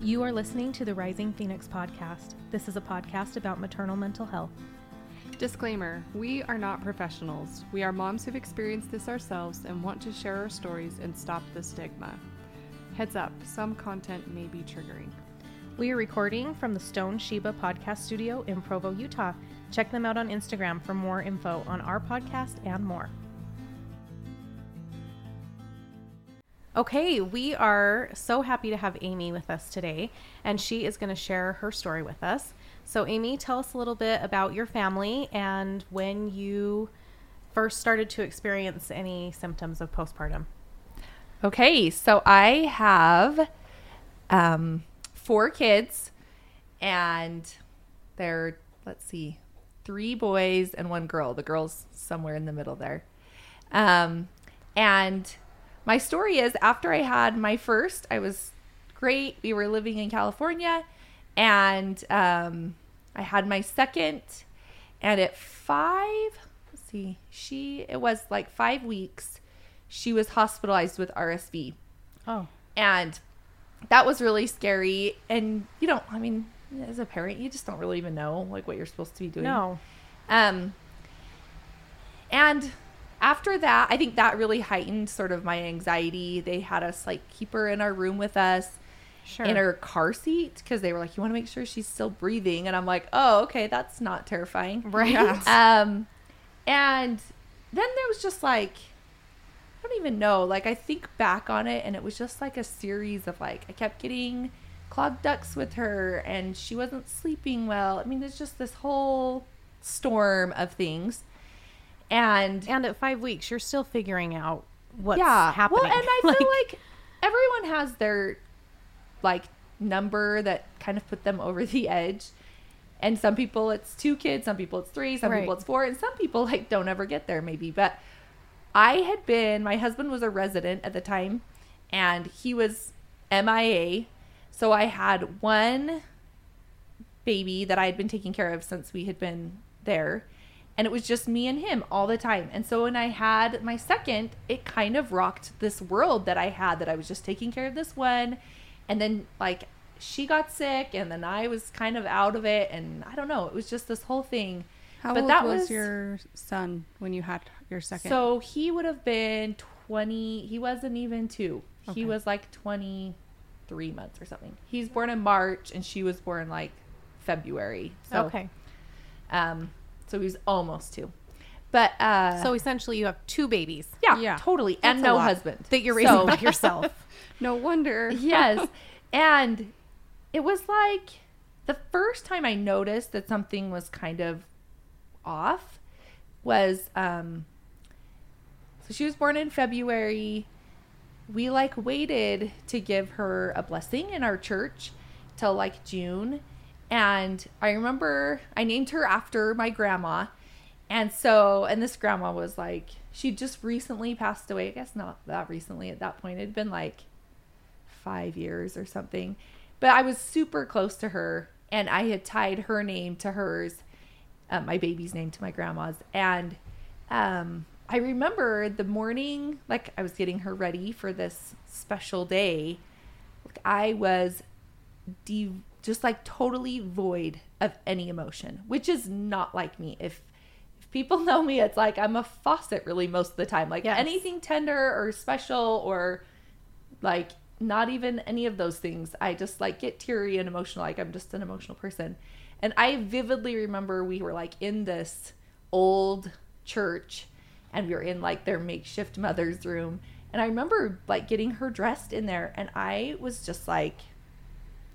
You are listening to the Rising Phoenix podcast. This is a podcast about maternal mental health. Disclaimer We are not professionals. We are moms who've experienced this ourselves and want to share our stories and stop the stigma. Heads up, some content may be triggering. We are recording from the Stone Sheba podcast studio in Provo, Utah. Check them out on Instagram for more info on our podcast and more. Okay, we are so happy to have Amy with us today, and she is going to share her story with us. So, Amy, tell us a little bit about your family and when you first started to experience any symptoms of postpartum. Okay, so I have um, four kids, and they're, let's see, three boys and one girl. The girl's somewhere in the middle there. Um, and my story is after I had my first, I was great. We were living in California, and um, I had my second. And at five, let's see, she, it was like five weeks, she was hospitalized with RSV. Oh, And that was really scary. And you don't, I mean, as a parent, you just don't really even know like what you're supposed to be doing. no. Um, and after that, I think that really heightened sort of my anxiety. They had us like keep her in our room with us Sure. in her car seat because they were like, "You want to make sure she's still breathing," and I'm like, "Oh, okay, that's not terrifying." right? Um, and then there was just like, I don't even know. Like I think back on it, and it was just like a series of like I kept getting clogged ducts with her, and she wasn't sleeping well. I mean, there's just this whole storm of things, and And at five weeks, you're still figuring out what's yeah, happening. Well, and I feel like everyone has their like number that kind of put them over the edge. And some people it's two kids, some people it's three, some people it's four, and some people like don't ever get there maybe. But I had been my husband was a resident at the time and he was MIA. So I had one baby that I had been taking care of since we had been there. And it was just me and him all the time. And so when I had my second, it kind of rocked this world that I had that I was just taking care of this one. And then, like, she got sick, and then I was kind of out of it. And I don't know, it was just this whole thing. How But old that was, was- your son when you had your second? So he would have been 20, he wasn't even two. Okay. He was like 23 months or something. He's born in March, and she was born like February. So, okay. Um, so he was almost two. But uh, So essentially, you have two babies yeah, Yeah. totally, That's and no husband that you're raising So- by yourself. no wonder. yes, and it was like the first time I noticed that something was kind of off was um. So she was born in February. We like waited to give her a blessing in our church till like June. And I remember I named her after my grandma. And so, and this grandma was like, she just recently passed away. I guess not that recently at that point. It'd been like five years or something. But I was super close to her. And I had tied her name to hers, uh, my baby's name to my grandma's. And um, I remember the morning, like I was getting her ready for this special day. Like I was de- just like totally void of any emotion, which is not like me. If if people know me, it's like I'm a faucet really most of the time. Like Yes. anything tender or special or like not even any of those things. I just like get teary and emotional. Like I'm just an emotional person. And I vividly remember we were like in this old church and we were in like their makeshift mother's room. And I remember like getting her dressed in there and I was just like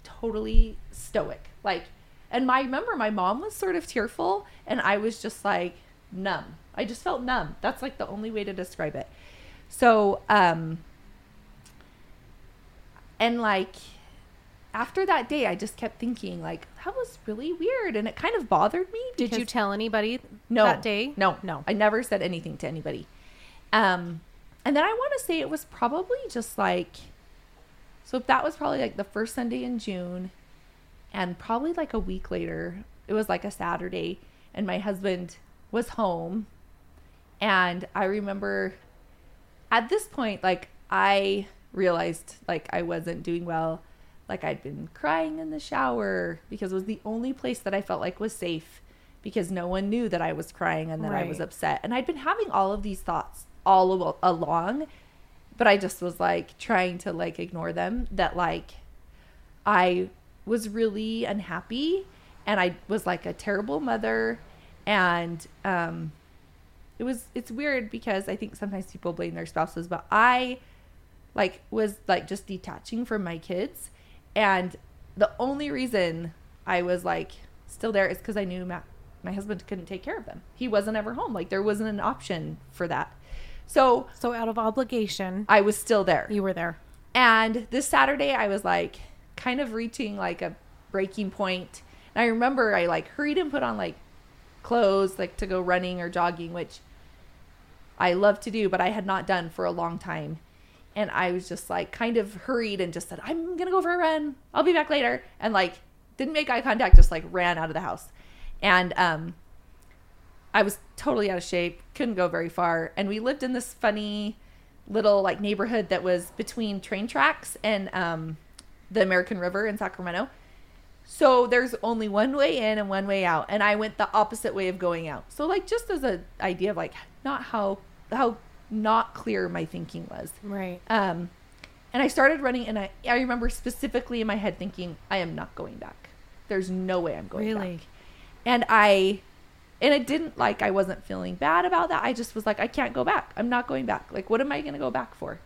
totally stoic. Like and my I remember my mom was sort of tearful and I was just like numb. I just felt numb. That's like the only way to describe it. So, um and like after that day I just kept thinking like that was really weird and it kind of bothered me. Did you tell anybody no that day? No, No. I never said anything to anybody. Um, and then I want to say it was probably just like, so that was probably like the first Sunday in June, and probably like a week later, it was like a Saturday, and my husband was home, and I remember, at this point, like I realized like I wasn't doing well. Like I'd been crying in the shower because it was the only place that I felt like was safe because no one knew that I was crying and that I was upset. And I'd been having all of these thoughts all al- along, but I just was like trying to like ignore them that like I was really unhappy and I was like a terrible mother and um it was it's weird because I think sometimes people blame their spouses but I like was like just detaching from my kids and the only reason I was like still there is cuz I knew Matt, my husband couldn't take care of them. He wasn't ever home. Like there wasn't an option for that. So So out of obligation, I was still there. you were there. And this Saturday, I was like kind of reaching like a breaking point. And I remember I like hurried and put on like clothes like to go running or jogging, which I love to do, but I had not done for a long time. And I was just like kind of hurried and just said, I'm going to go for a run. I'll be back later. And like didn't make eye contact, just like ran out of the house. And um, I was totally out of shape, couldn't go very far. And we lived in this funny little like neighborhood that was between train tracks and um, the American River in Sacramento. So there's only one way in and one way out, and I went the opposite way of going out. So like just as a idea of like not how how not clear my thinking was. Right. Um, and I started running, and I I remember specifically in my head thinking, I am not going back. There's no way I'm going Really? back. And I, and it didn't like I wasn't feeling bad about that. I just was like, I can't go back. I'm not going back. Like, what am I going to go back for?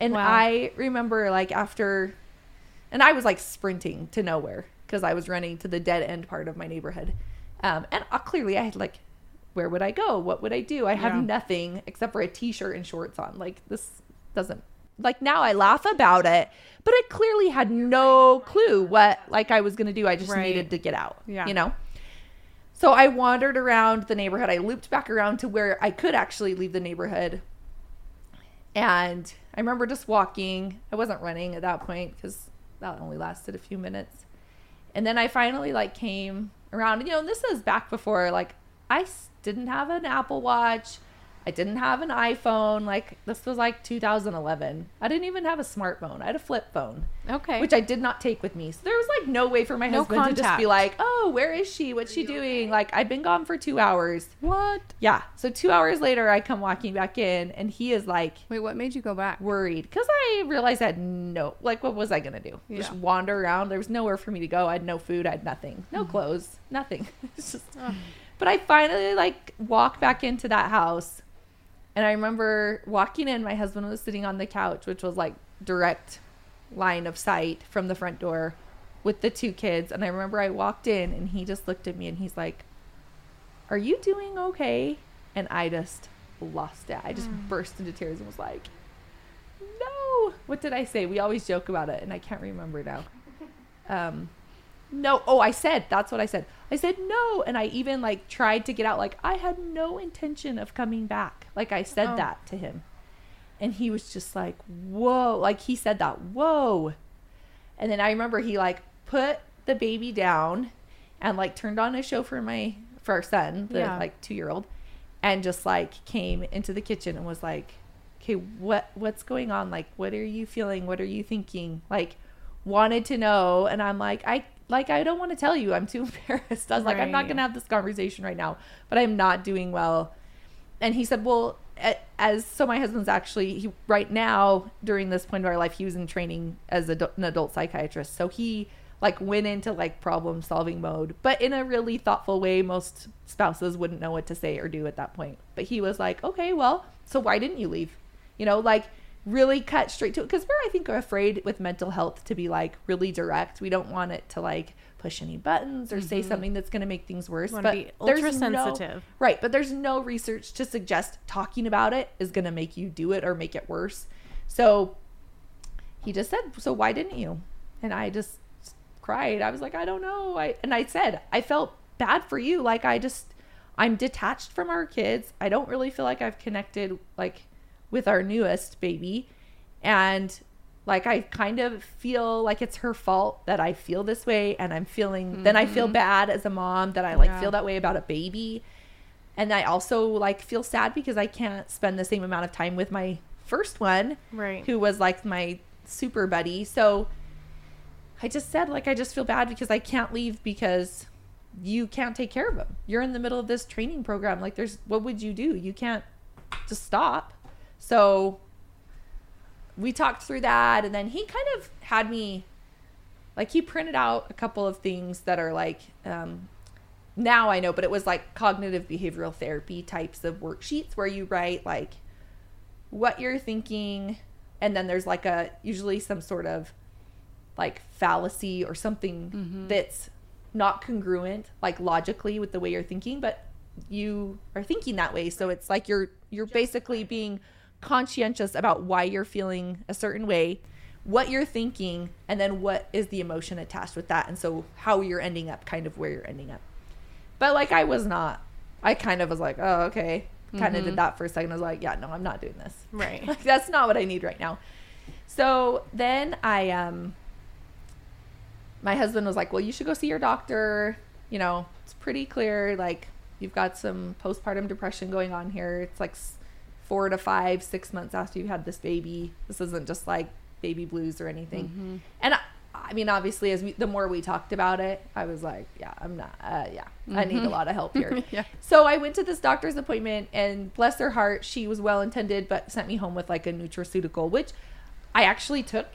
And Wow. I remember like after, and I was like sprinting to nowhere because I was running to the dead end part of my neighborhood. Um, and uh, clearly I had like, where would I go? What would I do? I have Yeah. nothing except for a t-shirt and shorts on. Like this doesn't like now I laugh about it, but I clearly had no clue what like I was going to do. I just Right. needed to get out, Yeah. you know? So I wandered around the neighborhood. I looped back around to where I could actually leave the neighborhood. And I remember just walking. I wasn't running at that point because that only lasted a few minutes. And then I finally like came around. You know, this is back before like I didn't have an Apple Watch. I didn't have an iPhone. Like this was like 2011. I didn't even have a smartphone. I had a flip phone Okay. which I did not take with me. So there was like no way for my No husband to just be like, "Oh, where is she? What's she doing?" Like I've been gone for 2 hours. what? Yeah. So 2 hours later I come walking back in and he is like Wait, what made you go back? worried cuz I realized I had no like what was I going to do? Just wander around. There was nowhere for me to go. I had no food, I had nothing. No Mm-hmm. clothes, nothing. it's just But I finally like walk back into that house. And I remember walking in, my husband was sitting on the couch, which was like direct line of sight from the front door with the two kids. And I remember I walked in and he just looked at me and he's like, Are you doing okay? And I just lost it. I just burst into tears and was like, No. What did I say? We always joke about it and I can't remember now. Um, no. Oh, I said, that's what I said. I said no. And I even like tried to get out. Like I had no intention of coming back. Like I said Oh. that to him. And he was just like, whoa. Like he said that, whoa. And then I remember he like put the baby down and like turned on a show for my, for our son, the Yeah. like two year old, and just like came into the kitchen and was like, okay, what, what's going on? Like, what are you feeling? What are you thinking? Like, wanted to know. And I'm like, I, like, I don't want to tell you. I'm too embarrassed. I was like, I'm not going to have this conversation right now, but I'm not doing well. And he said, well, as so my husband's actually he right now during this point of our life he was in training as a, an adult psychiatrist so he like went into like problem solving mode but in a really thoughtful way most spouses wouldn't know what to say or do at that point but he was like okay well so why didn't you leave you know like really cut straight to it because we're i think afraid with mental health to be like really direct we don't want it to like push any buttons or say mm-hmm. something that's going to make things worse but be there's ultra no- sensitive. Right, but there's no research to suggest talking about it is going to make you do it or make it worse. So he just said, "So why didn't you?" And I just cried. I was like, "I don't know." I and I said, "I felt bad for you. Like I just I'm detached from our kids. I don't really feel like I've connected like with our newest baby and like I kind of feel like it's her fault that I feel this way and I'm feeling then I feel mm-hmm. bad as a mom that I like Yeah. feel that way about a baby. And I also like feel sad because I can't spend the same amount of time with my first one Right. who was like my super buddy. So I just said, like, I just feel bad because I can't leave because you can't take care of him. You're in the middle of this training program. Like, there's, what would you do? You can't just stop. So we talked through that. And then he kind of had me, like, he printed out a couple of things that are like, um, now I know, but it was like cognitive behavioral therapy types of worksheets where you write, like, what you're thinking. And then there's like a, usually some sort of, like fallacy or something Mm-hmm. that's not congruent like logically with the way you're thinking but you are thinking that way so it's like you're you're basically being conscientious about why you're feeling a certain way what you're thinking and then what is the emotion attached with that and so how you're ending up kind of where you're ending up but like i was not i kind of was like oh okay kind of did that for a second i was like yeah no i'm not doing this Right. like that's not what I need right now. So then I um my husband was like, "Well, you should go see your doctor. You know, it's pretty clear like you've got some postpartum depression going on here. It's like 4 to 5, 6 months after you had this baby. This isn't just like baby blues or anything." And I, I mean, obviously as we the more we talked about it, I was like, "Yeah, I'm not uh yeah. I need a lot of help here." Yeah. So I went to this doctor's appointment, and bless her heart, she was well intended, but sent me home with like a nutraceutical, which I actually took,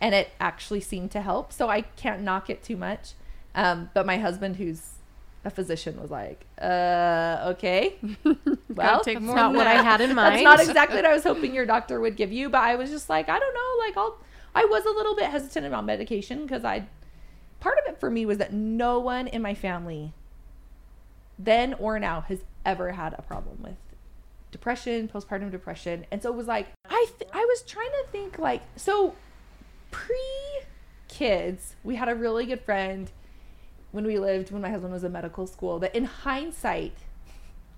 and it actually seemed to help. So I can't knock it too much. Um, but my husband, who's a physician, was like, "Uh, okay, well, take That's not what I had in mind. that's not exactly what I was hoping your doctor would give you." But I was just like, I don't know, like I'll. I was a little bit hesitant about medication because I, part of it for me was that no one in my family then or now has ever had a problem with depression, postpartum depression. And so it was like I th- I was trying to think like so pre kids, we had a really good friend when we lived when my husband was in medical school that in hindsight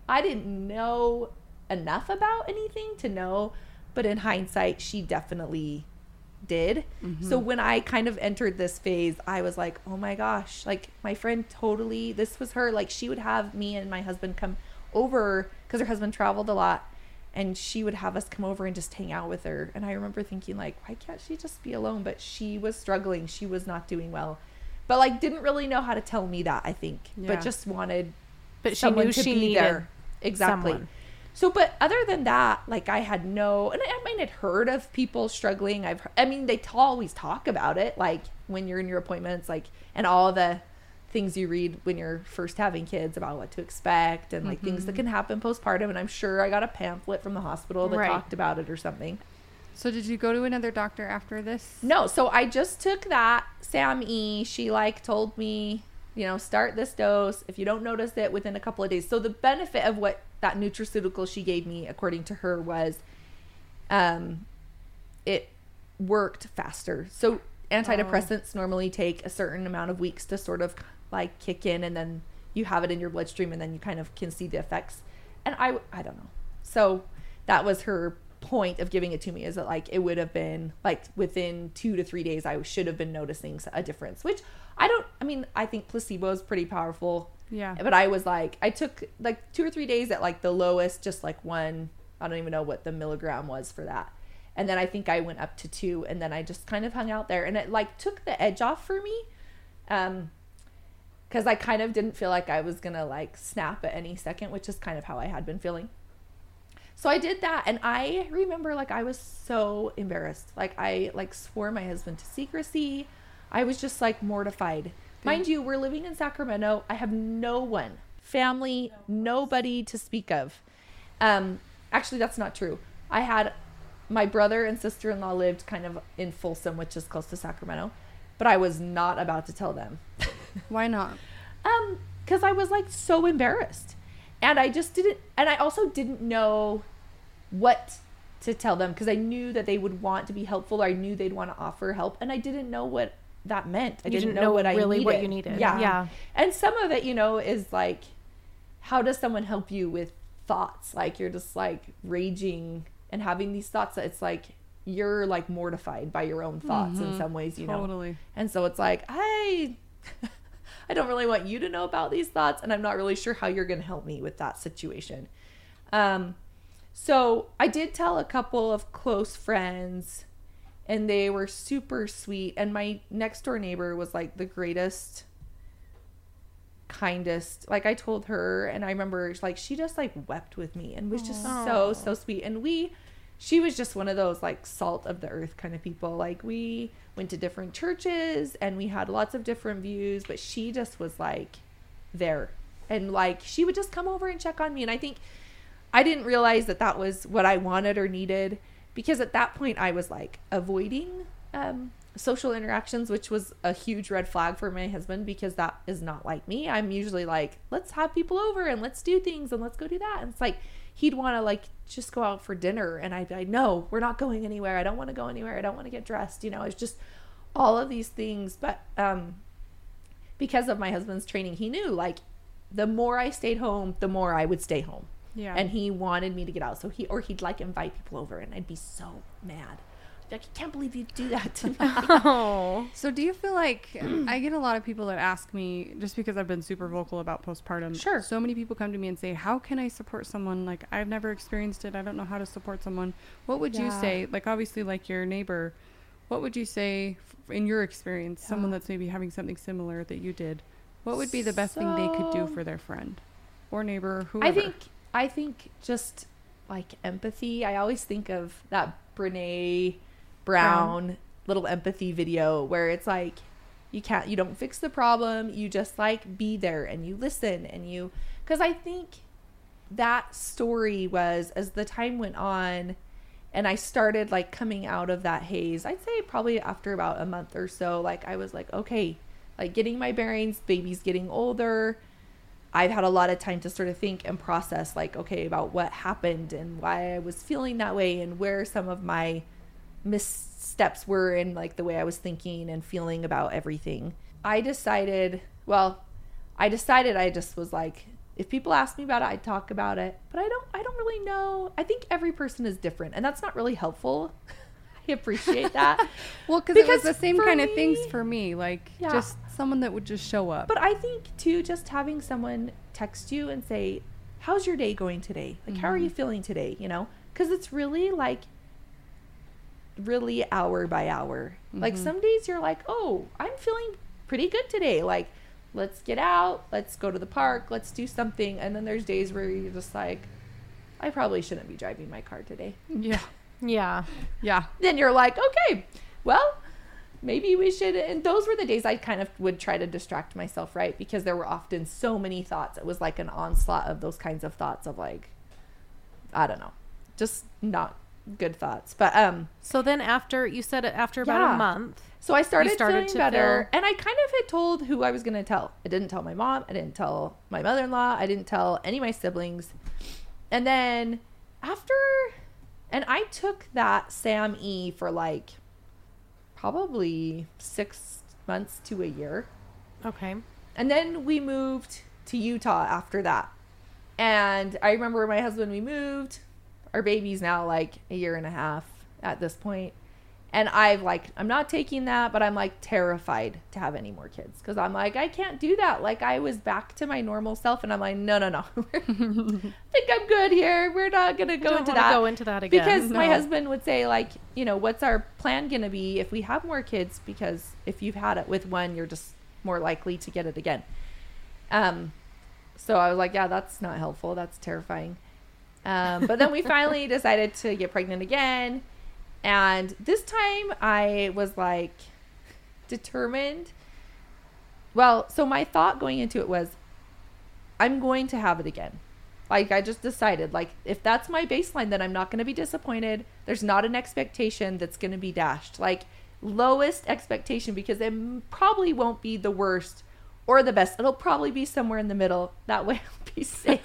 I didn't know enough about anything to know, but in hindsight she definitely did. Mm-hmm. So when I kind of entered this phase, I was like, "Oh my gosh, like my friend totally this was her like she would have me and my husband come over cuz her husband traveled a lot and she would have us come over and just hang out with her. And I remember thinking like, why can't she just be alone? But she was struggling. She was not doing well. But like didn't really know how to tell me that, I think. Yeah. But just wanted But she knew to she be there. Exactly. someone. So, but other than that, like I had no, and I, I mean, I'd heard of people struggling. I've, I mean, they t- always talk about it, like when you're in your appointments, like, and all the things you read when you're first having kids about what to expect and like things that mm-hmm. can happen postpartum. And I'm sure I got a pamphlet from the hospital that Right. talked about it or something. So did you go to another doctor after this? No, so I just took that Sam E. She like told me, you know, start this dose if you don't notice it within a couple of days. So the benefit of what that nutraceutical she gave me, according to her, was, um, it worked faster. So antidepressants normally take a certain amount of weeks to sort of like kick in, and then you have it in your bloodstream, and then you kind of can see the effects. And I, I don't know. So that was her point of giving it to me is that like it would have been like within two to three days I should have been noticing a difference which I don't I mean I think placebo is pretty powerful. Yeah. but I was like I took like two or three days at like the lowest just like one I don't even know what the milligram was for that. And then I think I went up to two and then I just kind of hung out there. And it like took the edge off for me um because I kind of didn't feel like I was gonna like snap at any second which is kind of how I had been feeling so I did that and I remember like I was so embarrassed. Like I like swore my husband to secrecy. I was just like mortified. Mind you, we're living in Sacramento. I have no one, family, nobody to speak of. Um actually that's not true. I had my brother and sister-in-law lived kind of in Folsom, which is close to Sacramento, but I was not about to tell them. Why not? Um, because I was like so embarrassed. And I just didn't and I also didn't know what to tell them because I knew that they would want to be helpful or I knew they'd want to offer help and I didn't know what that meant. I didn't, didn't know, know what I really needed. what you needed. Yeah. Yeah. And some of it, you know, is like how does someone help you with thoughts? Like you're just like raging and having these thoughts that it's like you're like mortified by your own thoughts in mm-hmm. some ways, you know. Totally. And so it's like, I I don't really want you to know about these thoughts and I'm not really sure how you're going to help me with that situation. Um so I did tell a couple of close friends and they were super sweet. And my next door neighbor was like the greatest, kindest. Like I told her, and I remember like she just like wept with me and was just Aw. so so sweet. And we, she was just one of those like salt of the earth kind of people. Like we went to different churches and we had lots of different views, but she just was like there. And like she would just come over and check on me. And i think i didn't realize that that was what i wanted or needed because at that point i was like avoiding um, social interactions which was a huge red flag for my husband because that is not like me. I'm usually like let's have people over and let's do things and let's go do that. And it's like he'd want to like just go out for dinner and i'd be like no we're not going anywhere i don't want to go anywhere i don't want to get dressed you know it's just all of these things but um because of my husband's training, he knew like the more I stayed home, the more I would stay home. Yeah. And he wanted me to get out. So he or he'd like invite people over and I'd be so mad. Like, I can't believe you do that to me. Oh. So do you feel like I get a lot of people that ask me just because I've been super vocal about postpartum. Sure. So many people come to me and say, "How can I support someone like I've never experienced it. I don't know how to support someone." What would you say? Like obviously like your neighbor, what would you say in your experience someone that's maybe having something similar that you did? What would be the best thing they could do for their friend or neighbor whoever? I think I think just like empathy. I always think of that Brene Brown little empathy video where it's like you can't you don't fix the problem, you just like be there and you listen and you cuz I think that story was as the time went on and I started like coming out of that haze. I'd say probably after about a month or so like I was like okay, like getting my bearings, baby's getting older. I've had a lot of time to sort of think and process, like, okay, about what happened and why I was feeling that way and where some of my missteps were in like the way I was thinking and feeling about everything. I decided, well, I decided I just was like, if people ask me about it, I'd talk about it. But I don't I don't really know. I think every person is different and that's not really helpful. I appreciate that. well, cuz it was the same kind of things for me, like Yeah. just someone that would just show up. But I think too, just having someone text you and say, "How's your day going today? Like, how are you mm-hmm. feeling today?" You know, because it's really like, really hour by hour. Like Mhm. some days you're like, "Oh, I'm feeling pretty good today." Like, let's get out, let's go to the park, let's do something. And then there's days where you're just like, "I probably shouldn't be driving my car today." yeah. Yeah. Yeah. then you're like, okay, well, maybe we should. And those were the days I kind of would try to distract myself, right? Because there were often so many thoughts. It was like an onslaught of those kinds of thoughts of like, I don't know, just not good thoughts. But um, So then after you said it after about Yeah. a month. so I started, started feeling to better, feel- and I kind of had told who I was going to tell. I didn't tell my mom. I didn't tell my mother-in-law. I didn't tell any of my siblings. And then after, and I took that Sam E for like probably six months to a year. Okay. And then we moved to Utah after that. And I remember my husband, we moved. Our baby's now like a year and a half at this point. And I've like, I'm not taking that, but I'm like terrified to have any more kids because I'm like, I can't do that. Like, I was back to my normal self, and I'm like, no, no, no. I think I'm good here. We're not going to go into that go into that again. because my husband would say like you know what's our plan going to be if we have more kids because if you've had it with one you're just more likely to get it again um so i was like yeah that's not helpful that's terrifying um, but then we finally decided to get pregnant again and this time i was like determined well so my thought going into it was i'm going to have it again like I just decided, like if that's my baseline, then I'm not going to be disappointed. There's not an expectation that's going to be dashed. Like lowest expectation because it probably won't be the worst or the best. It'll probably be somewhere in the middle. That way I'll be safe.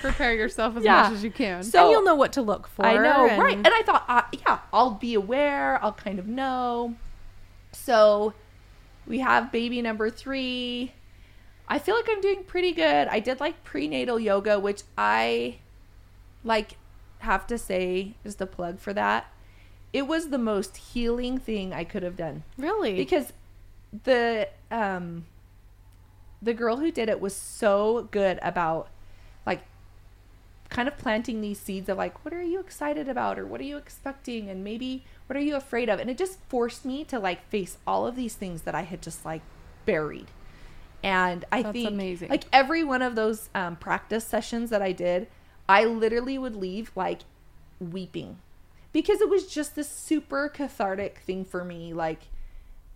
Prepare yourself as Yeah. much as you can. So- and you'll know what to look for. I know, and- right? And I thought, uh, yeah, I'll be aware. I'll kind of know. So we have baby number three. I feel like I'm doing pretty good. I did like prenatal yoga, which I like have to say just a plug for that. It was the most healing thing I could have done Really? because the um the girl who did it was so good about like kind of planting these seeds of like what are you excited about or what are you expecting and maybe What are you afraid of? And it just forced me to like face all of these things that I had just like buried. And I That's think amazing. like every one of those um, practice sessions that I did, I literally would leave like weeping because it was just this super cathartic thing for me. Like,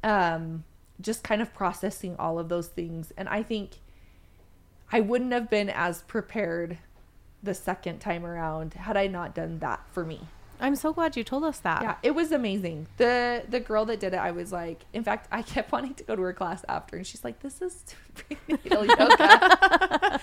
um, just kind of processing all of those things. And I think I wouldn't have been as prepared the second time around had I not done that for me. I'm so glad you told us that. Yeah, it was amazing. The the girl that did it, I was like, in fact, I kept wanting to go to her class after, and she's like, "This is prenatal yoga."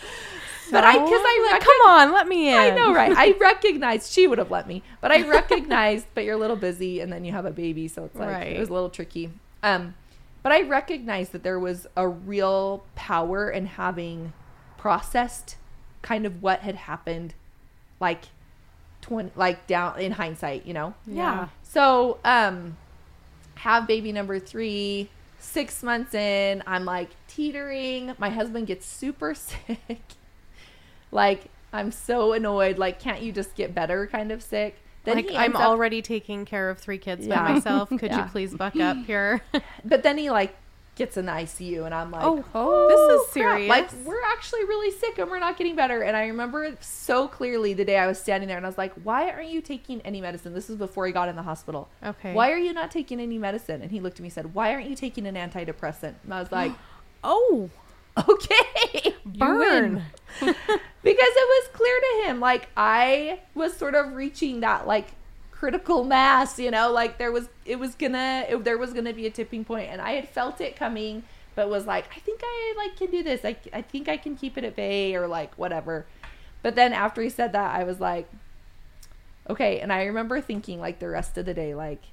but I, because I Like, come on, let me in. I know, right? I recognized she would have let me, but I recognized, but you're a little busy, and then you have a baby, so it's like Right. it was a little tricky. Um, but I recognized that there was a real power in having processed kind of what had happened, like twenty, like down in hindsight, you know. Yeah. So, um, have baby number three, six months in, I'm like teetering. My husband gets super sick. like, I'm so annoyed. Like, can't you just get better kind of sick? Then like I'm up- already taking care of three kids Yeah. by myself. Could Yeah. you please buck up here? but then he like gets in the ICU and I'm like, Oh, oh, this is crap. Like, we're actually really sick and we're not getting better. And I remember so clearly the day I was standing there and I was like, why aren't you taking any medicine? This was before he got in the hospital. okay. Why are you not taking any medicine? And he looked at me and said, Why aren't you taking an antidepressant? And I was like, Oh, Okay. burn. because it was clear to him, like I was sort of reaching that like critical mass, you know, like there was it was gonna it, there was gonna be a tipping point, and I had felt it coming, but was like, I think I like can do this. I I think I can keep it at bay or like whatever. But then after he said that, I was like, okay. And I remember thinking like the rest of the day, like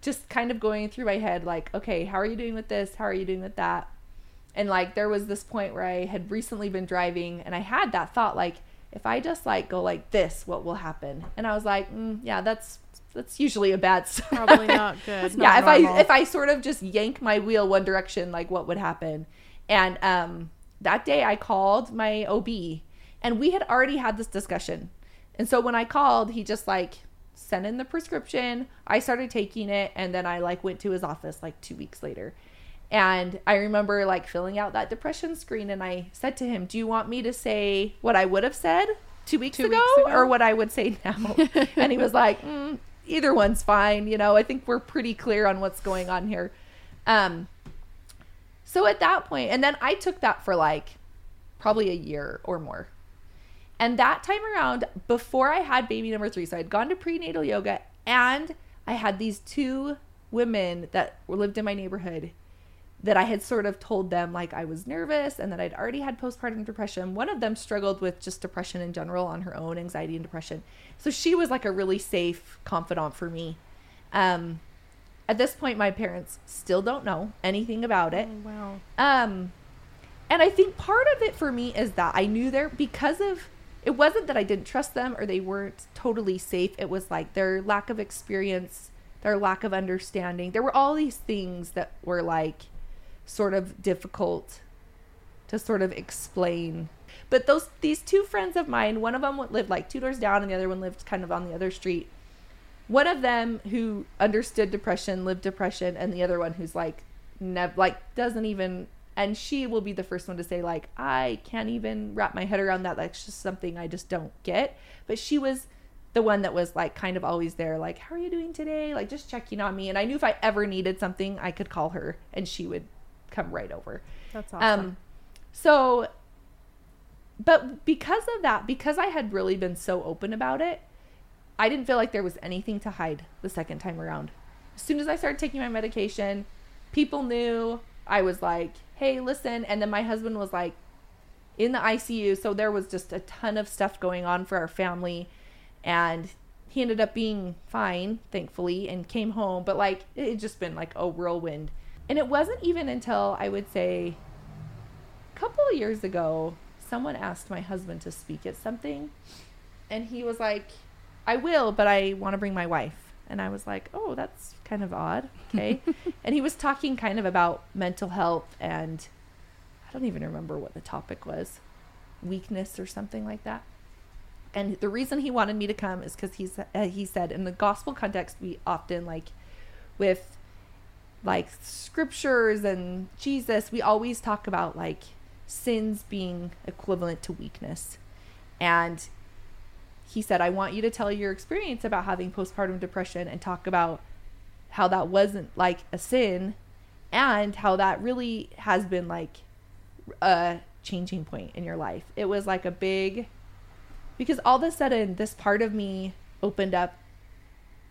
just kind of going through my head, like, okay, how are you doing with this? How are you doing with that? And like there was this point where I had recently been driving and I had that thought like if I just like go like this, what will happen? And I was like, mm, yeah, that's that's usually a bad sign. Probably not good. not yeah, if normal. I if I sort of just yank my wheel one direction, like what would happen? And um that day I called my OB and we had already had this discussion. And so when I called, he just like sent in the prescription. I started taking it and then I like went to his office like 2 weeks later. And I remember like filling out that depression screen and I said to him, "Do you want me to say what I would have said 2 weeks, Two ago, weeks ago? or what I would say now?" and he was like, mm, "Either one's fine, you know. I think we're pretty clear on what's going on here." Um so at that point, and then I took that for like probably a year or more. And that time around, before I had baby number three, so I'd gone to prenatal yoga and I had these two women that lived in my neighborhood that I had sort of told them like I was nervous and that I'd already had postpartum depression. One of them struggled with just depression in general on her own, anxiety and depression. So she was like a really safe confidant for me. Um, at this point, my parents still don't know anything about it. Oh, wow. Um, and I think part of it for me is that I knew there because of it wasn't that I didn't trust them or they weren't totally safe. It was like their lack of experience, their lack of understanding. There were all these things that were like sort of difficult to sort of explain. But those these two friends of mine, one of them lived like two doors down and the other one lived kind of on the other street. One of them who understood depression lived depression and the other one who's like never like doesn't even and she will be the first one to say like I can't even wrap my head around that that's just something I just don't get. But she was the one that was like kind of always there like how are you doing today? Like just checking on me and I knew if I ever needed something I could call her and she would come right over. That's awesome. Um, so, but because of that, because I had really been so open about it, I didn't feel like there was anything to hide the second time around. As soon as I started taking my medication, people knew. I was like, hey, listen. And then my husband was like in the ICU. So there was just a ton of stuff going on for our family. And he ended up being fine, thankfully, and came home. But like, it had just been like a whirlwind. And it wasn't even until I would say a couple of years ago, someone asked my husband to speak at something. And he was like, I will, but I want to bring my wife. And I was like, oh, that's kind of odd. Okay. and he was talking kind of about mental health and I don't even remember what the topic was weakness or something like that. And the reason he wanted me to come is because he's uh, he said in the gospel context we often like with like scriptures and Jesus we always talk about like sins being equivalent to weakness. And he said I want you to tell your experience about having postpartum depression and talk about how that wasn't like a sin and how that really has been like a changing point in your life. It was like a big because all of a sudden this part of me opened up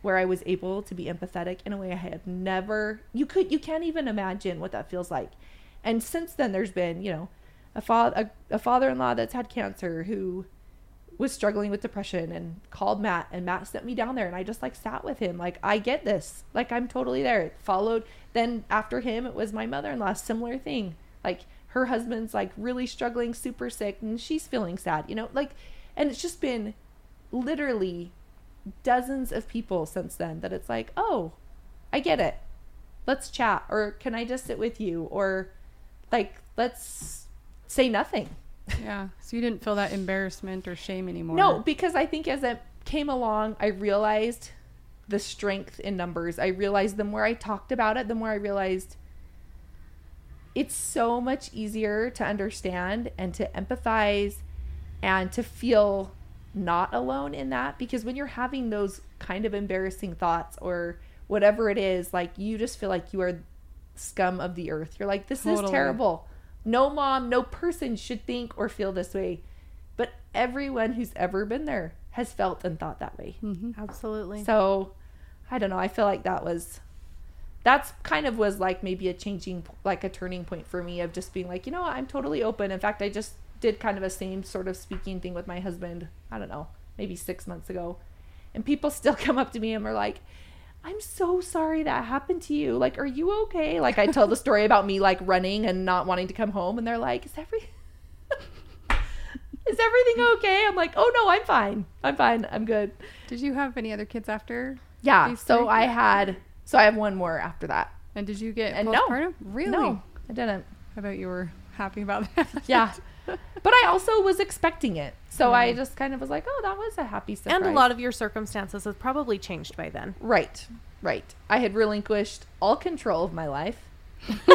where I was able to be empathetic in a way I had never you could you can't even imagine what that feels like. And since then there's been, you know, a father a, a father-in-law that's had cancer who was struggling with depression and called Matt and Matt sent me down there and I just like sat with him like I get this. Like I'm totally there. It followed then after him it was my mother-in-law similar thing. Like her husband's like really struggling super sick and she's feeling sad, you know? Like and it's just been literally dozens of people since then that it's like, "Oh, I get it. Let's chat or can I just sit with you or like let's say nothing." Yeah. So you didn't feel that embarrassment or shame anymore. No, because I think as it came along, I realized the strength in numbers. I realized the more I talked about it, the more I realized it's so much easier to understand and to empathize and to feel not alone in that because when you're having those kind of embarrassing thoughts or whatever it is, like you just feel like you are scum of the earth. You're like, this is terrible. No mom, no person should think or feel this way. But everyone who's ever been there has felt and thought that way. Mm-hmm. Absolutely. So I don't know. I feel like that was that's kind of was like maybe a changing like a turning point for me of just being like, you know what, I'm totally open. In fact, I just did kind of a same sort of speaking thing with my husband, I don't know, maybe 6 months ago. And people still come up to me and are like, I'm so sorry that happened to you. Like, are you okay? Like, I tell the story about me like running and not wanting to come home, and they're like, "Is every is everything okay?" I'm like, "Oh no, I'm fine. I'm fine. I'm good." Did you have any other kids after? Yeah. So three? I had, so I have one more after that. And did you get And no. Really? No, I didn't. How about you were happy about that. Yeah. but I also was expecting it. So I mm-hmm. just kind of was like, oh, that was a happy surprise. and a lot of your circumstances have probably changed by then. Right. Right. I had relinquished all control of my life.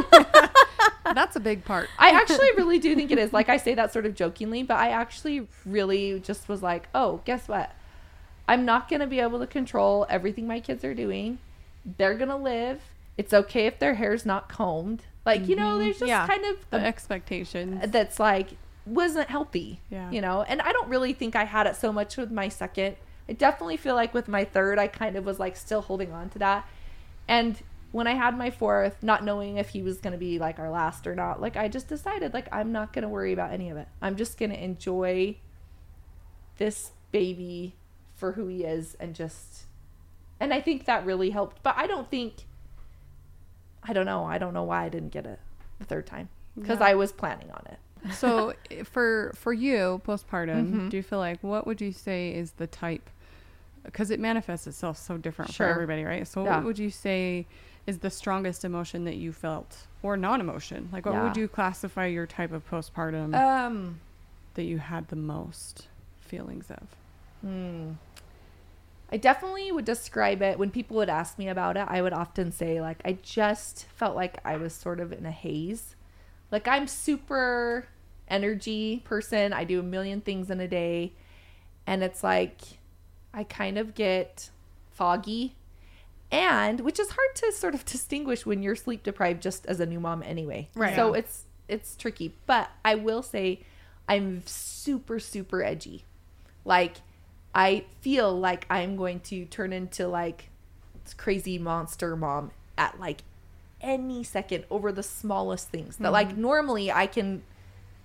That's a big part. I actually really do think it is. Like I say that sort of jokingly, but I actually really just was like, oh, guess what? I'm not going to be able to control everything my kids are doing. They're going to live. It's okay if their hair's not combed. Like, you know, mm-hmm. there's just Yeah. kind of The a expectations. that's like wasn't healthy. Yeah. You know, and I don't really think I had it so much with my second. I definitely feel like with my third, I kind of was like still holding on to that. And when I had my fourth, not knowing if he was going to be like our last or not, like I just decided like I'm not going to worry about any of it. I'm just going to enjoy this baby for who he is and just and I think that really helped. But I don't think I don't know. I don't know why I didn't get it the third time because Yeah. I was planning on it. so for for you postpartum Mhm. do you feel like what would you say is the type because it manifests itself so different Sure. for everybody right so Yeah. what would you say is the strongest emotion that you felt or non-emotion like what Yeah. would you classify your type of postpartum Um, that you had the most feelings of hmm. I definitely would describe it when people would ask me about it. I would often say, like, I just felt like I was sort of in a haze. Like, I'm super energy person. I do a million things in a day. And it's like, I kind of get foggy. And which is hard to sort of distinguish when you're sleep deprived just as a new mom anyway. Right. So it's it's tricky. But I will say I'm super, super edgy. Like I feel like I'm going to turn into like crazy monster mom at like any second over the smallest things. That like mm-hmm. normally I can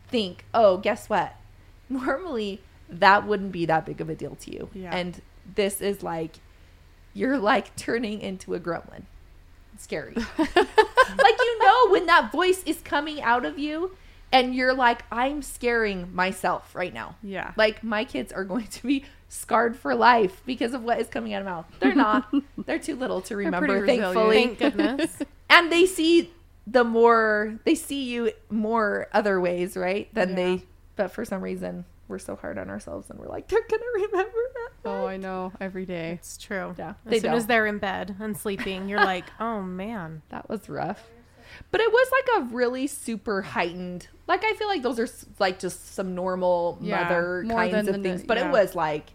think, oh, guess what? Normally that wouldn't be that big of a deal to you. Yeah. And this is like you're like turning into a gremlin. It's scary. like you know when that voice is coming out of you and you're like I'm scaring myself right now. yeah Like my kids are going to be scarred for life because of what is coming out of mouth. They're not. They're too little to remember, thankfully. Thank goodness. And they see the more they see you more other ways, right? Than Yeah. they but for some reason we're so hard on ourselves and we're like, they're gonna remember that. Oh, I know. Every day. It's true. Yeah, As they soon as don't. they're in bed and sleeping, you're like, oh man. That was rough. But it was like a really super heightened. Like I feel like those are like just some normal Yeah, mother kinds than of the- things. But yeah. it was like,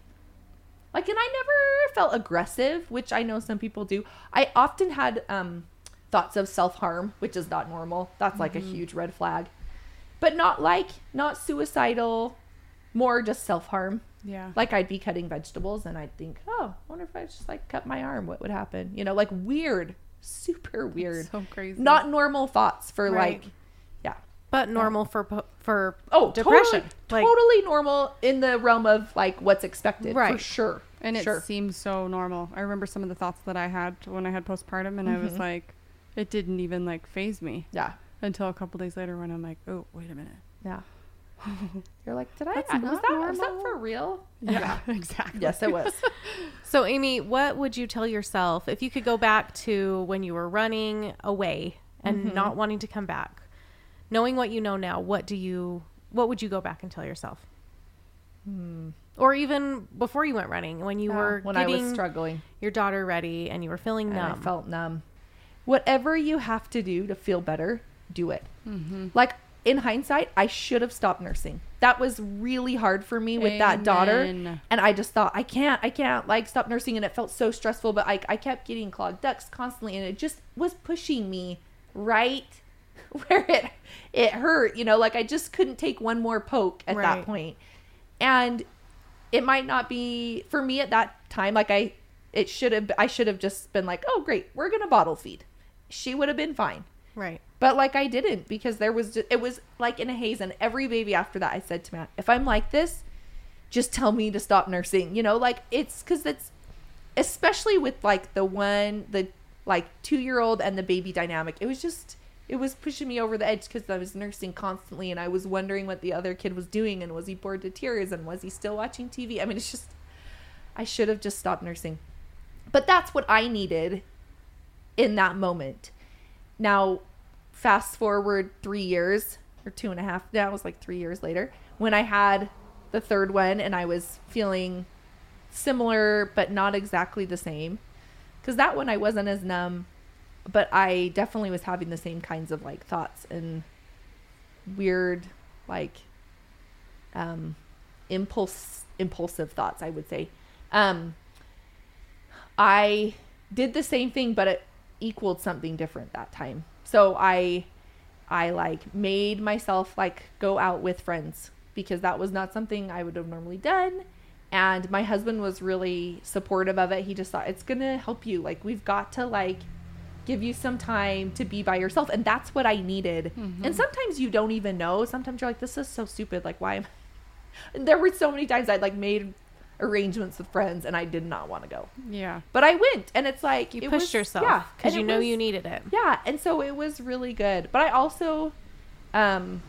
like, and I never felt aggressive, which I know some people do. I often had um, thoughts of self harm, which is not normal. That's like Mm-hmm. a huge red flag. But not like not suicidal, more just self harm. Yeah. Like I'd be cutting vegetables and I'd think, oh, I wonder if I just like cut my arm, what would happen? You know, like weird, super weird So crazy. not normal thoughts for Right. like But normal for for oh depression. totally, Like- totally normal in the realm of like what's expected for Right. sure And it sure seems so normal. I remember some of the thoughts that I had when I had postpartum, and I was Mhm. like, it didn't even like phase me yeah until a couple days later when I'm like, oh, wait a minute. yeah you're like did i That's was not that, was that for real Yeah. exactly. yes it was So, Amy, what would you tell yourself if you could go back to when you were running away and Mm-hmm. not wanting to come back? Knowing what you know now, what do you what would you go back and tell yourself? Or even before you went running, when you Hmm. Yeah, were when i was struggling your daughter ready and you were feeling and i numb. felt numb whatever you have to do to feel better do it Mm-hmm. like in hindsight i should have stopped nursing that was really hard for me with that daughter and i just thought i can't i can't like stop nursing and it felt so stressful but i, I kept getting clogged ducts constantly and it just was pushing me right where it it hurt you know like i just couldn't take one more poke at Right. that point and it might not be for me at that time like i it should have i should have just been like oh great we're gonna bottle feed she would have been fine right. but like I didn't because there was just, it was like in a haze and every baby after that I said to Matt, if I'm like this, just tell me to stop nursing. You know, like it's cuz it's especially with like the one the like 2-year-old and the baby dynamic. It was just it was pushing me over the edge cuz I was nursing constantly and I was wondering what the other kid was doing and was he bored to tears and was he still watching TV? I mean, it's just I should have just stopped nursing. But that's what I needed in that moment. Now, fast forward three years or two and a half, now it was like three years later, when I had the third one and I was feeling similar but not exactly the same. Because that one I wasn't as numb, but I definitely was having the same kinds of like thoughts and weird, like, um, impulse, impulsive thoughts, I would say. Um, I did the same thing, but it equaled something different that time. So I I like made myself like go out with friends because that was not something I would have normally done. And my husband was really supportive of it. He just thought it's going to help you. Like we've got to like give you some time to be by yourself and that's what I needed. And sometimes you don't even know. Sometimes you're like this is so stupid. Like why am and there were so many times I'd like made arrangements with friends and I did not want to go. Yeah. But I went, and it's like You it pushed was- yourself yeah, because you know was- you needed it. Yeah, and so it was really good. But I also, um,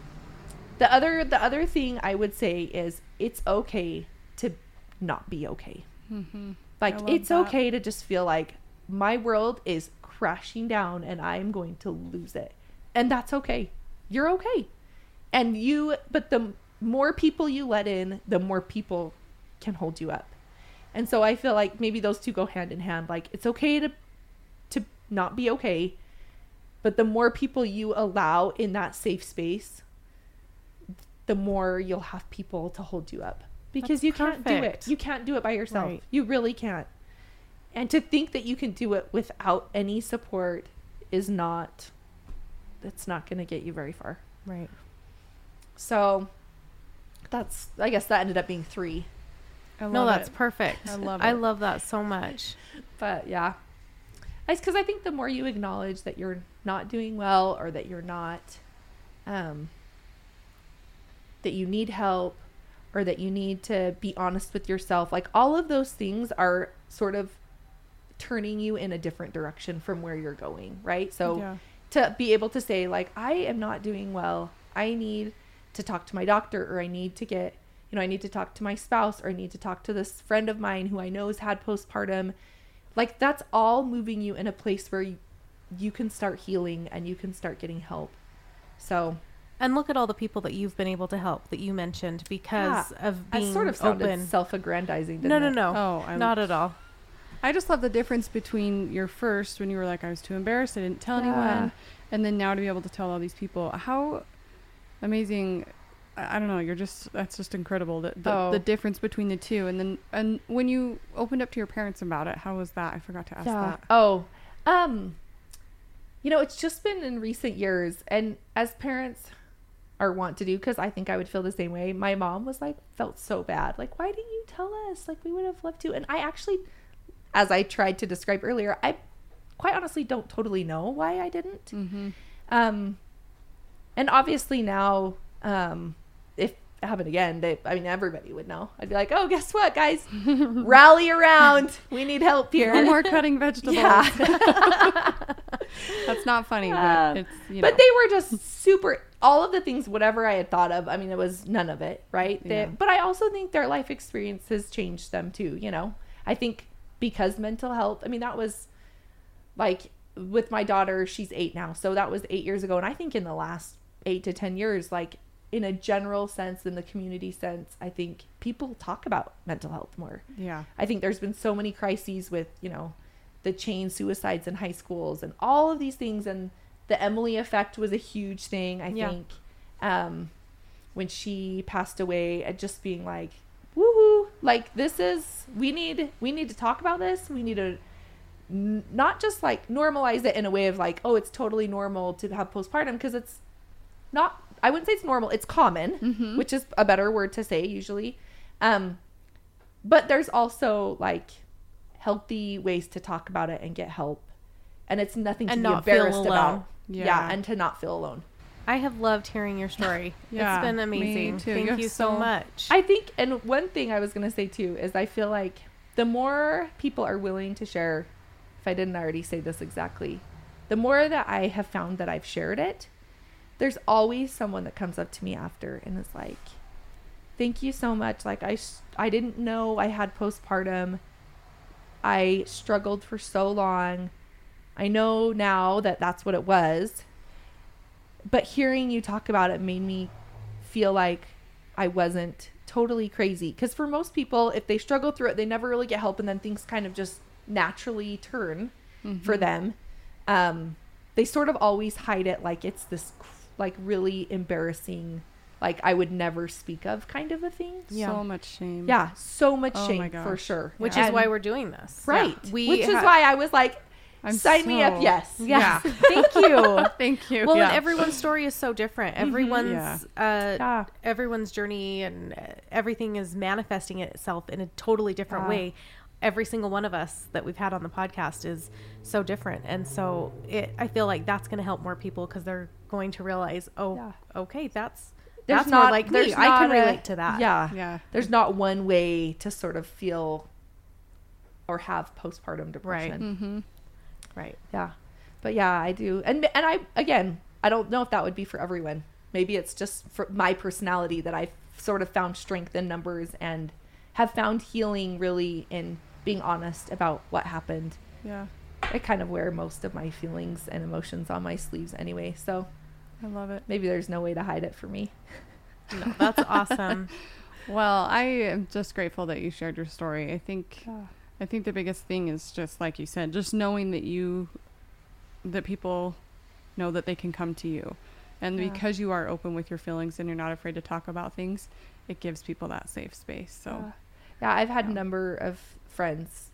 the other the other thing I would say is it's okay to not be okay. Mm-hmm. Like it's that. okay to just feel like my world is crashing down and I'm going to lose it, and that's okay. You're okay, and you. But the more people you let in, the more people can hold you up. And so I feel like maybe those two go hand in hand. Like it's okay to to not be okay, but the more people you allow in that safe space, the more you'll have people to hold you up. Because That's you can't do it. You can't do it by yourself. Right. You really can't. And to think that you can do it without any support is not that's not going to get you very far. Right. So that's I guess that ended up being 3. I love No, that's it. perfect. I love it. I love that so much. But yeah. It's because I think the more you acknowledge that you're not doing well or that you're not, um, that you need help or that you need to be honest with yourself, like all of those things are sort of turning you in a different direction from where you're going, right? So Yeah. to be able to say, like, I am not doing well, I need to talk to my doctor or I need to get you know, I need to talk to my spouse or I need to talk to this friend of mine who I know has had postpartum. Like that's all moving you in a place where you, you can start healing and you can start getting help. So, And look at all the people that you've been able to help that you mentioned because of I being sort of open. self-aggrandizing. No, didn't no, it? no. Oh, not at all. I just love the difference between your first when you were like I was too embarrassed, I didn't tell Yeah. anyone, and then now to be able to tell all these people. How amazing! I I don't know. You're just that's just incredible. The the, Oh. the difference between the two, and then and when you opened up to your parents about it, how was that? I forgot to ask that. Oh, um, you know, it's just been in recent years, and as parents are want to do, because I think I would feel the same way. My mom was like, felt so bad, like, why didn't you tell us? Like, we would have loved to. And I actually, as I tried to describe earlier, I quite honestly don't totally know why I didn't. Mm-hmm. Um, and obviously now, um, if it happened again, they, I mean, everybody would know. I'd be like, oh, guess what, guys? Rally around. We need help here. No more cutting vegetables. Yeah. That's not funny, Uh, but it's you know. but they were just super all of the things whatever i had thought of i mean it was none of it right They- Yeah. but i also think their life experiences changed them too you know i think because mental health i mean that was like with my daughter she's eight now so that was eight years ago and i think in the last eight to ten years like in a general sense in the community sense i think people talk about mental health more yeah. I think there's been so many crises with, you know, the chain suicides in high schools and all of these things. And the Emily effect was a huge thing, I Yeah. think. Um, when she passed away, and just being like, woohoo, like this is, we need, we need to talk about this. We need to n- not just like normalize it in a way of like, oh, it's totally normal to have postpartum because it's not, I wouldn't say it's normal, it's common Mm-hmm. which is a better word to say usually. Um, but there's also like healthy ways to talk about it and get help, and it's nothing to And be embarrassed about. Yeah. Yeah. and to not feel alone. I have loved hearing your story. Yeah, it's been amazing. too. Thank You're you so so- much. I think, and one thing I was gonna say too is I feel like the more people are willing to share, if I didn't already say this exactly, the more that I have found that I've shared it, there's always someone that comes up to me after and is like, "Thank you so much. Like I, I didn't know I had postpartum. I struggled for so long. I know now that that's what it was." But hearing you talk about it made me feel like I wasn't totally crazy. Because for most people, if they struggle through it, they never really get help, and then things kind of just naturally turn for them. Um, they sort of always hide it like it's this like really embarrassing, like I would never speak of kind of a thing. Yeah. So much shame. Yeah, so much Oh shame for sure. which And- is why we're doing this. right. We which is why I was like, I'm sign me up. so- Yes. Yeah. Yeah. Thank you. Thank you. Well, yeah. and everyone's story is so different. Everyone's Yeah. uh, Yeah. everyone's journey and uh, everything is manifesting itself in a totally different Yeah. way. Every single one of us that we've had on the podcast is so different, and so it. I feel like that's going to help more people because they're going to realize, oh, Yeah. okay, that's There's that's not like there's me. I can not a- relate to that. Yeah. yeah. There's not one way to sort of feel or have postpartum depression. Mm-hmm. Right. Yeah. But yeah, I do. And and I again, I don't know if that would be for everyone. Maybe it's just for my personality that I've sort of found strength in numbers and have found healing really in being honest about what happened. Yeah. I kind of wear most of my feelings and emotions on my sleeves anyway, so I love it. maybe there's no way to hide it for me. No, that's awesome. Well, I am just grateful that you shared your story. I think ah. I think the biggest thing is just like you said, just knowing that you that people know that they can come to you. And Yeah. because you are open with your feelings and you're not afraid to talk about things, it gives people that safe space. So Yeah. Yeah, I've had a number of friends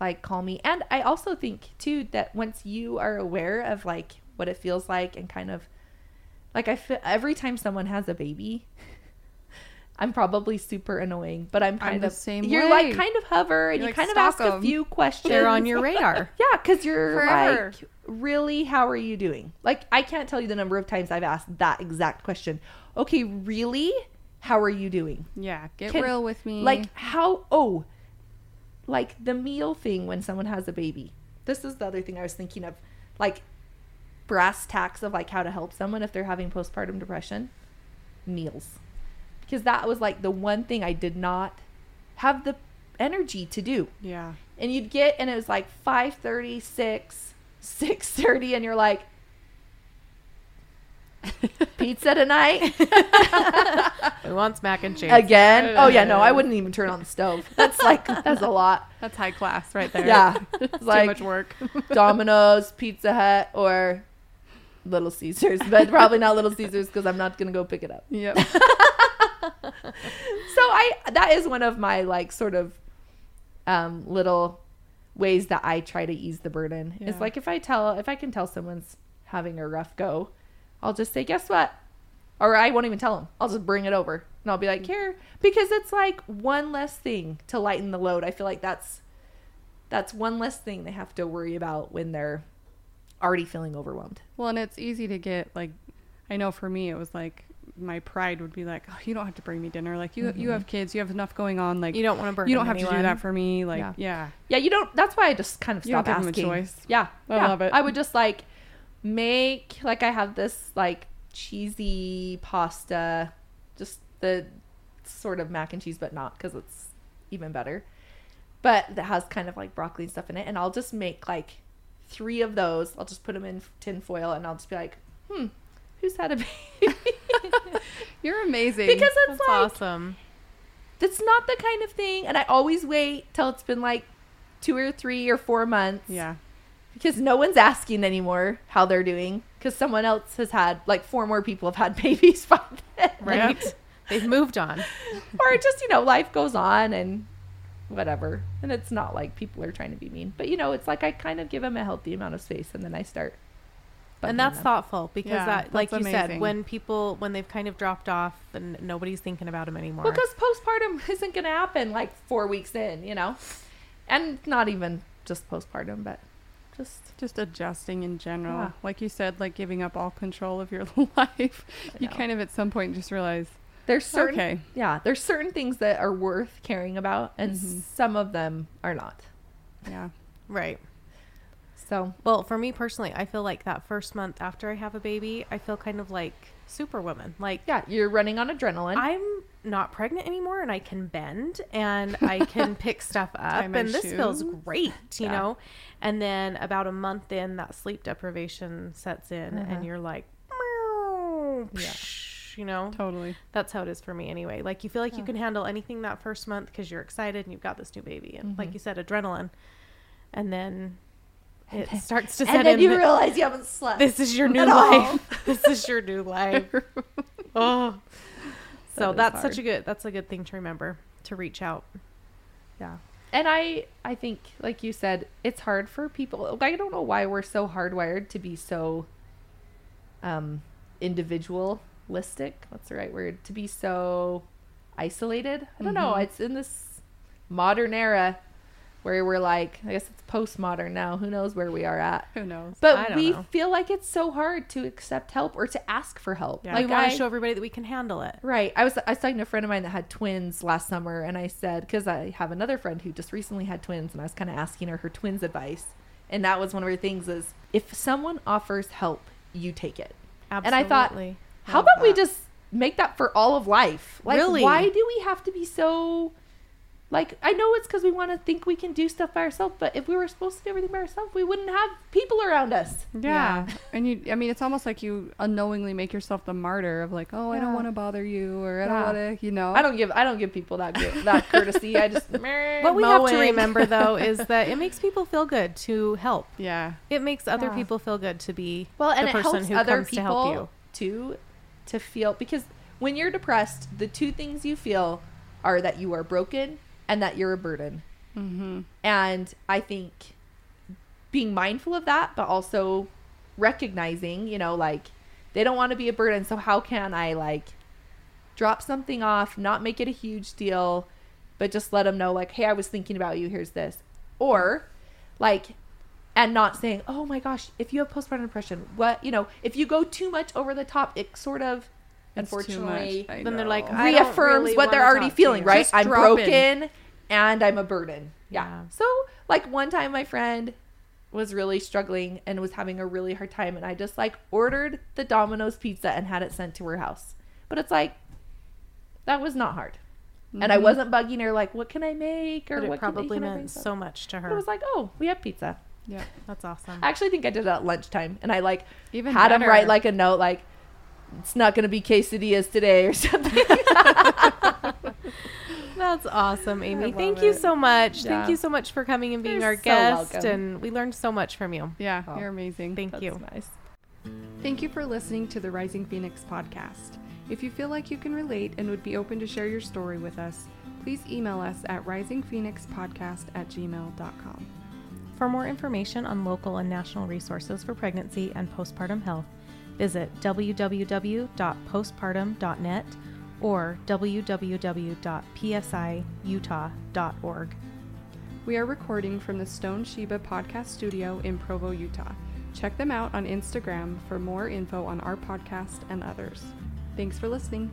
like call me. And I also think too that once you are aware of like what it feels like and kind of like I feel every time someone has a baby, I'm probably super annoying, but I'm kind the of same You're way. like kind of hover and You're you like, kind of stalk ask a few questions. They're on your radar. Yeah, because you're Forever. like, really, how are you doing? Like, I can't tell you the number of times I've asked that exact question. Okay, really, how are you doing? yeah, get Can- real with me. Like, how, oh, like the meal thing when someone has a baby. This is the other thing I was thinking of. Like, brass tacks of like how to help someone if they're having postpartum depression meals. Because that was like the one thing I did not have the energy to do yeah. and you'd get and it was like 5.30 6 6.30 and you're like Pizza tonight Who wants mac and cheese? again? Oh yeah, no, I wouldn't even turn on the stove. That's like that's a lot. That's high class right there. Yeah, It's like too much work. Domino's, Pizza Hut, or Little Caesars, but probably not Little Caesars because I'm not gonna go pick it up. yep. So I that is one of my like sort of um little ways that I try to ease the burden. Yeah. It's like if I tell if I can tell someone's having a rough go, I'll just say, "Guess what?" Or I won't even tell them. I'll just bring it over. And I'll be like, "Here," because it's like one less thing to lighten the load. I feel like that's that's one less thing they have to worry about when they're already feeling overwhelmed. Well, and it's easy to get like, I know for me, it was like my pride would be like, oh, you don't have to bring me dinner. Like you, you have kids, you have enough going on. Like You don't want to burn. you don't have to do that for me. Like Yeah. yeah, Yeah, you don't. That's why I just kind of You stop give 'em a asking. choice. Yeah, I yeah. love it. I would just like make like I have this like cheesy pasta, just the sort of mac and cheese, but not because it's even better. But that has kind of like broccoli and stuff in it, and I'll just make like three of those. I'll just put them in tin foil, and I'll just be like, hmm, who's had a baby? you're amazing. because it's That's like awesome. that's not the kind of thing, and I always wait till it's been like two or three or four months. yeah, because no one's asking anymore how they're doing because someone else has had like four more people have had babies by then Right. They've moved on. or just you know life goes on and whatever and it's not like people are trying to be mean but you know it's like i kind of give them a healthy amount of space and then i start bugging and that's them. thoughtful because Yeah, that like you that's said when people when they've kind of dropped off and nobody's thinking about them anymore well because postpartum isn't going to happen like four weeks in you know and not even just postpartum but just just adjusting in general. Yeah. Like you said, like giving up all control of your life. You kind of at some point just realize, there's certain okay, yeah there's certain things that are worth caring about and Mhm. some of them are not yeah, right so well for me personally i feel like that first month after i have a baby i feel kind of like superwoman like Yeah, you're running on adrenaline. i'm not pregnant anymore and i can bend and i can pick stuff up and this feels great you Yeah. know and then about a month in that sleep deprivation sets in and you're like Yeah. you know totally. that's how it is for me anyway like you feel like you can handle anything that first month because you're excited and you've got this new baby and like Mhm. you said adrenaline and then it then- starts to set and then in you that realize you haven't slept. this is your new life this is your new life oh so That is that's such a good that's a good thing to remember to reach out yeah. And I I think like you said, it's hard for people. I don't know why we're so hardwired to be so um individualistic. What's the right word? To be so isolated. I don't know. Mhm. It's in this modern era where we're like, I guess it's postmodern now. Who knows where we are at? Who knows? But we know. feel like it's so hard to accept help or to ask for help. Yeah. we Like want I, to show everybody that we can handle it right. I was I was talking to a friend of mine that had twins last summer, and I said because I have another friend who just recently had twins, and I was kind of asking her her twins advice, and that was one of her things is if someone offers help, you take it. Absolutely. And I thought, How Love about we just make that for all of life? Like, Really? why do we have to be so? Like, I know it's because we want to think we can do stuff by ourselves, but if we were supposed to do everything by ourselves, we wouldn't have people around us. Yeah. And you, I mean, it's almost like you unknowingly make yourself the martyr of like, oh, I don't want to bother you, or I Yeah. don't want to, you know. I don't give I don't give people that good, that courtesy. I just what we have to remember though is that it makes people feel good to help Yeah. it makes other Yeah. people feel good to be Well, and the it person helps who other comes to people help you too to feel because when you're depressed, the two things you feel are that you are broken and that you're a burden. Mm-hmm. And I think being mindful of that, but also recognizing, you know, like they don't want to be a burden. So how can I like drop something off, not make it a huge deal, but just let them know, like, hey, I was thinking about you. Here's this. Or like, and not saying, oh my gosh, if you have postpartum depression, what, you know, if you go too much over the top, it sort of, It's too much. Unfortunately, I Then they're like, know. I don't reaffirms really what they're already feeling, right? Just I'm drop in. broken and I'm a burden. Yeah. Yeah. So, like one time my friend was really struggling and was having a really hard time and I just like ordered the Domino's pizza and had it sent to her house. But it's like that was not hard. And I Mhm. wasn't bugging her like what can I make or but it what probably can I bring meant some?" so much to her. It was like, "Oh, we have pizza." Yeah. that's awesome I actually think I did it at lunchtime and I like Even had him write like a note like it's not going to be quesadillas today or something. That's awesome, Amy. love Thank you it. so much. Yeah. Thank you so much for coming and being You're our so guest. welcome. And we learned so much from you. Yeah, Oh. you're amazing. Thank That's you. nice. Thank you for listening to the Rising Phoenix podcast. If you feel like you can relate and would be open to share your story with us, please email us at risingphoenixpodcast at gmail.com. For more information on local and national resources for pregnancy and postpartum health, visit www.postpartum.net or www.psiutah.org. We are recording from the Stone Sheba podcast studio in Provo, Utah. Check them out on Instagram for more info on our podcast and others. Thanks for listening.